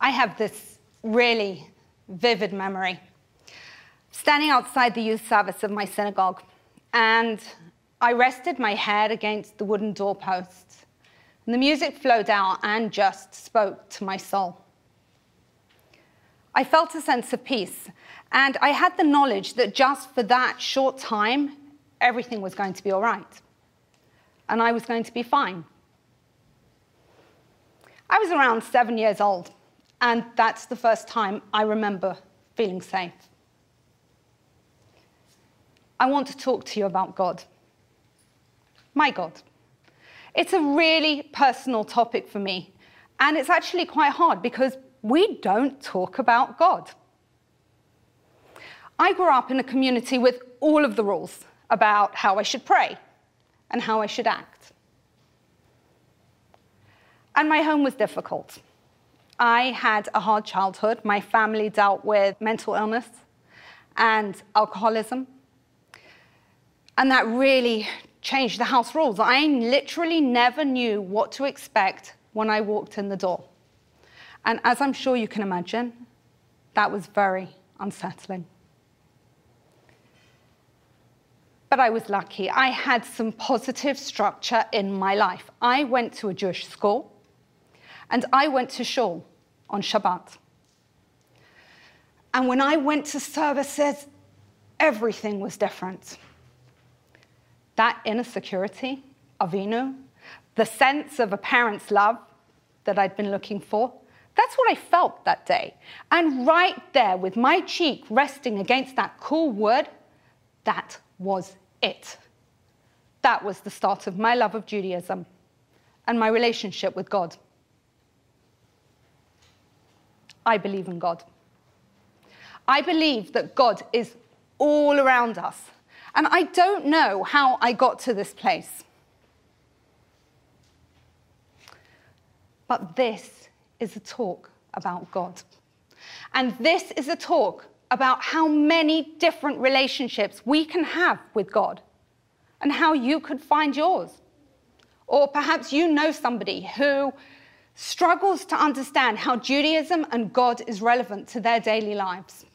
I have this really vivid memory. Standing outside the youth service of my synagogue, and I rested my head against the wooden doorposts, and the music flowed out and just spoke to my soul. I felt a sense of peace, and I had the knowledge that just for that short time, everything was going to be all right, and I was going to be fine. I was around seven years old, and that's the first time I remember feeling safe. I want to talk to you about God. My God. It's a really personal topic for me, and it's actually quite hard because we don't talk about God. I grew up in a community with all of the rules about how I should pray and how I should act. And my home was difficult. I had a hard childhood. My family dealt with mental illness and alcoholism. And that really changed the house rules. I literally never knew what to expect when I walked in the door. And as I'm sure you can imagine, that was very unsettling. But I was lucky. I had some positive structure in my life. I went to a Jewish school. And I went to shul on Shabbat. And when I went to services, everything was different. That inner security, Avinu, the sense of a parent's love that I'd been looking for, that's what I felt that day. And right there, with my cheek resting against that cool wood, that was it. That was the start of my love of Judaism and my relationship with God. I believe in God. I believe that God is all around us. And I don't know how I got to this place. But this is a talk about God. And this is a talk about how many different relationships we can have with God and how you could find yours. Or perhaps you know somebody who struggles to understand how Judaism and God is relevant to their daily lives.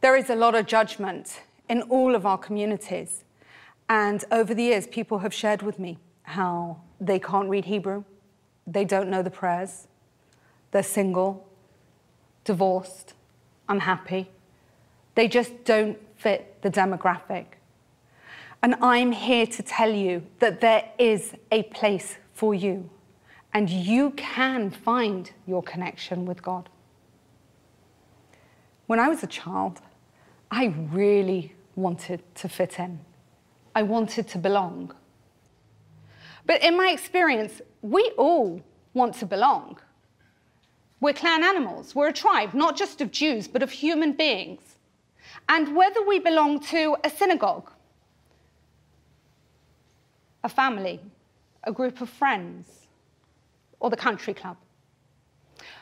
There is a lot of judgment in all of our communities. And over the years, people have shared with me how they can't read Hebrew, they don't know the prayers, they're single, divorced, unhappy. They just don't fit the demographic. And I'm here to tell you that there is a place for you. And you can find your connection with God. When I was a child, I really wanted to fit in. I wanted to belong. But in my experience, we all want to belong. We're clan animals. We're a tribe, not just of Jews, but of human beings. And whether we belong to a synagogue, a family, a group of friends, or the country club.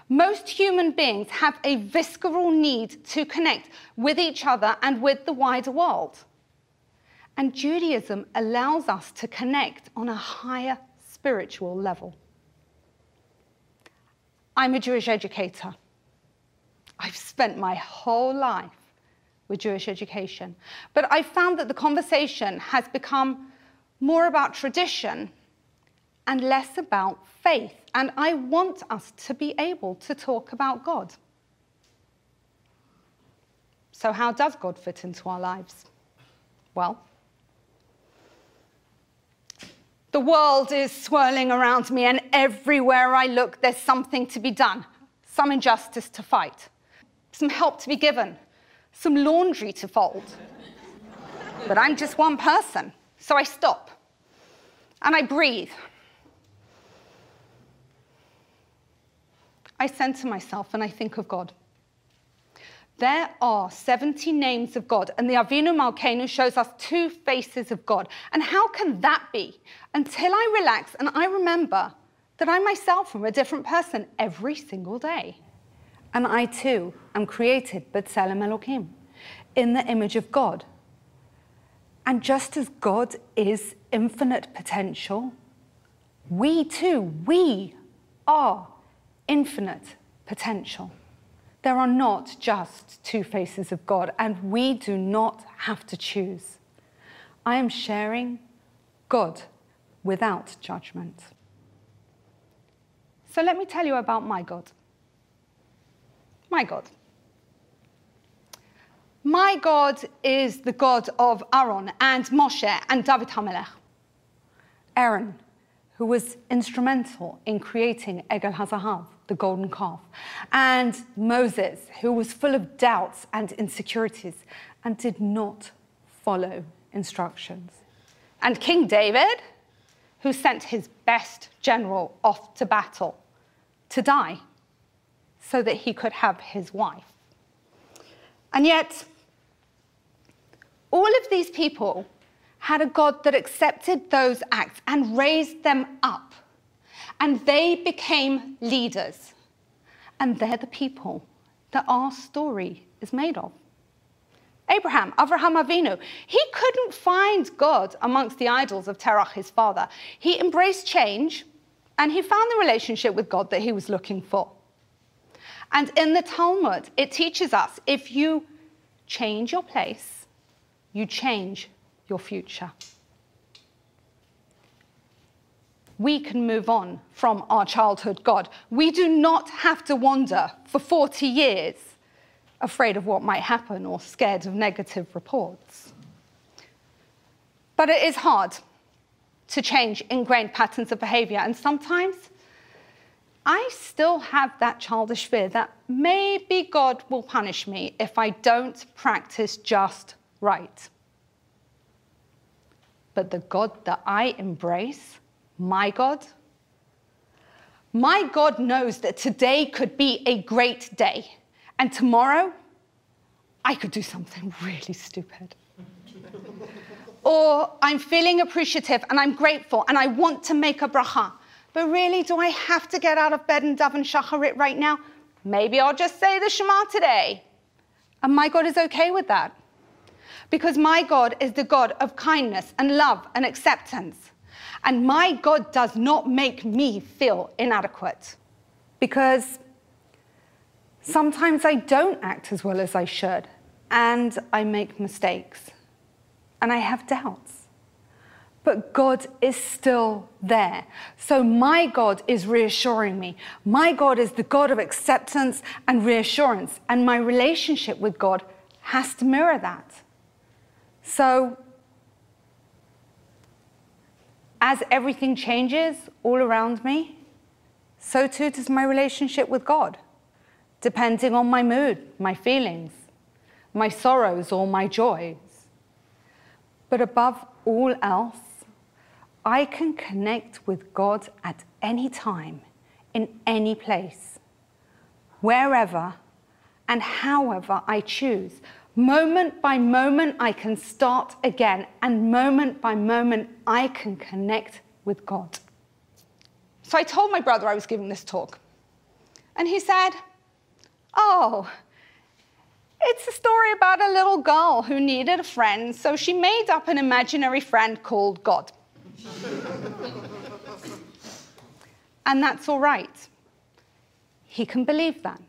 Most human beings have a visceral need to connect with each other and with the wider world. And Judaism allows us to connect on a higher spiritual level. I'm a Jewish educator. I've spent my whole life with Jewish education. But I found that the conversation has become more about tradition and less about faith. And I want us to be able to talk about God. So, how does God fit into our lives? Well, the world is swirling around me, and everywhere I look, there's something to be done, some injustice to fight, some help to be given, some laundry to fold. but I'm just one person, so I stop and I breathe I center myself and I think of God. There are 70 names of God, and the Avinu Malkeinu shows us two faces of God. And how can that be? Until I relax and I remember that I myself am a different person every single day. And I too am created, B'Tselem Elohim, in the image of God. And just as God is infinite potential, we too, we are infinite potential. There are not just two faces of God, and we do not have to choose. I am sharing God without judgment. So let me tell you about my God. My God. My God is the God of Aaron and Moshe and David HaMelech. Aaron, who was instrumental in creating Egel HaZahav, the golden calf, and Moses, who was full of doubts and insecurities and did not follow instructions. And King David, who sent his best general off to battle to die so that he could have his wife. And yet, all of these people had a God that accepted those acts and raised them up. And they became leaders. And they're the people that our story is made of. Abraham, Avraham Avinu, he couldn't find God amongst the idols of Terach, his father. He embraced change and he found the relationship with God that he was looking for. And in the Talmud, it teaches us if you change your place, you change your future. We can move on from our childhood God. We do not have to wander for 40 years afraid of what might happen or scared of negative reports. But it is hard to change ingrained patterns of behavior. And sometimes I still have that childish fear that maybe God will punish me if I don't practice just right. But the God that I embrace, my God, my God knows that today could be a great day, and tomorrow I could do something really stupid. Or I'm feeling appreciative and I'm grateful and I want to make a bracha. But really, do I have to get out of bed and daven shacharit right now? Maybe I'll just say the Shema today. And my God is okay with that. Because my God is the God of kindness and love and acceptance. And my God does not make me feel inadequate. Because sometimes I don't act as well as I should, and I make mistakes and I have doubts. But God is still there. So my God is reassuring me. My God is the God of acceptance and reassurance. And my relationship with God has to mirror that. So, as everything changes all around me, so too does my relationship with God, depending on my mood, my feelings, my sorrows, or my joys. But above all else, I can connect with God at any time, in any place, wherever and however I choose. Moment by moment, I can start again, and moment by moment, I can connect with God. So I told my brother I was giving this talk, and he said, Oh, it's a story about a little girl who needed a friend, so she made up an imaginary friend called God. and that's all right. He can believe that.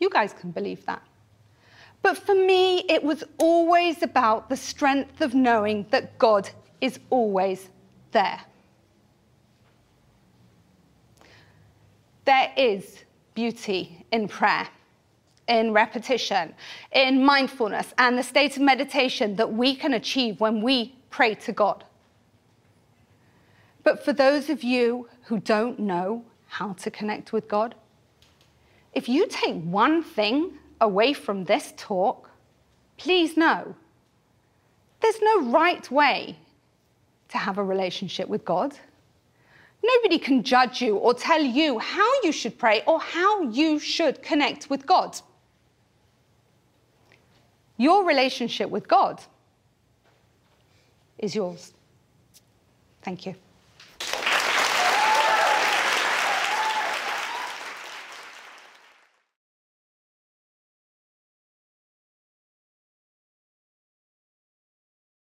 You guys can believe that. But for me, it was always about the strength of knowing that God is always there. There is beauty in prayer in repetition, in mindfulness, and the state of meditation that we can achieve when we pray to God. But for those of you who don't know how to connect with God, if you take one thing away from this talk, please know there's no right way to have a relationship with God. Nobody can judge you or tell you how you should pray or how you should connect with God your relationship with God is yours. Thank you.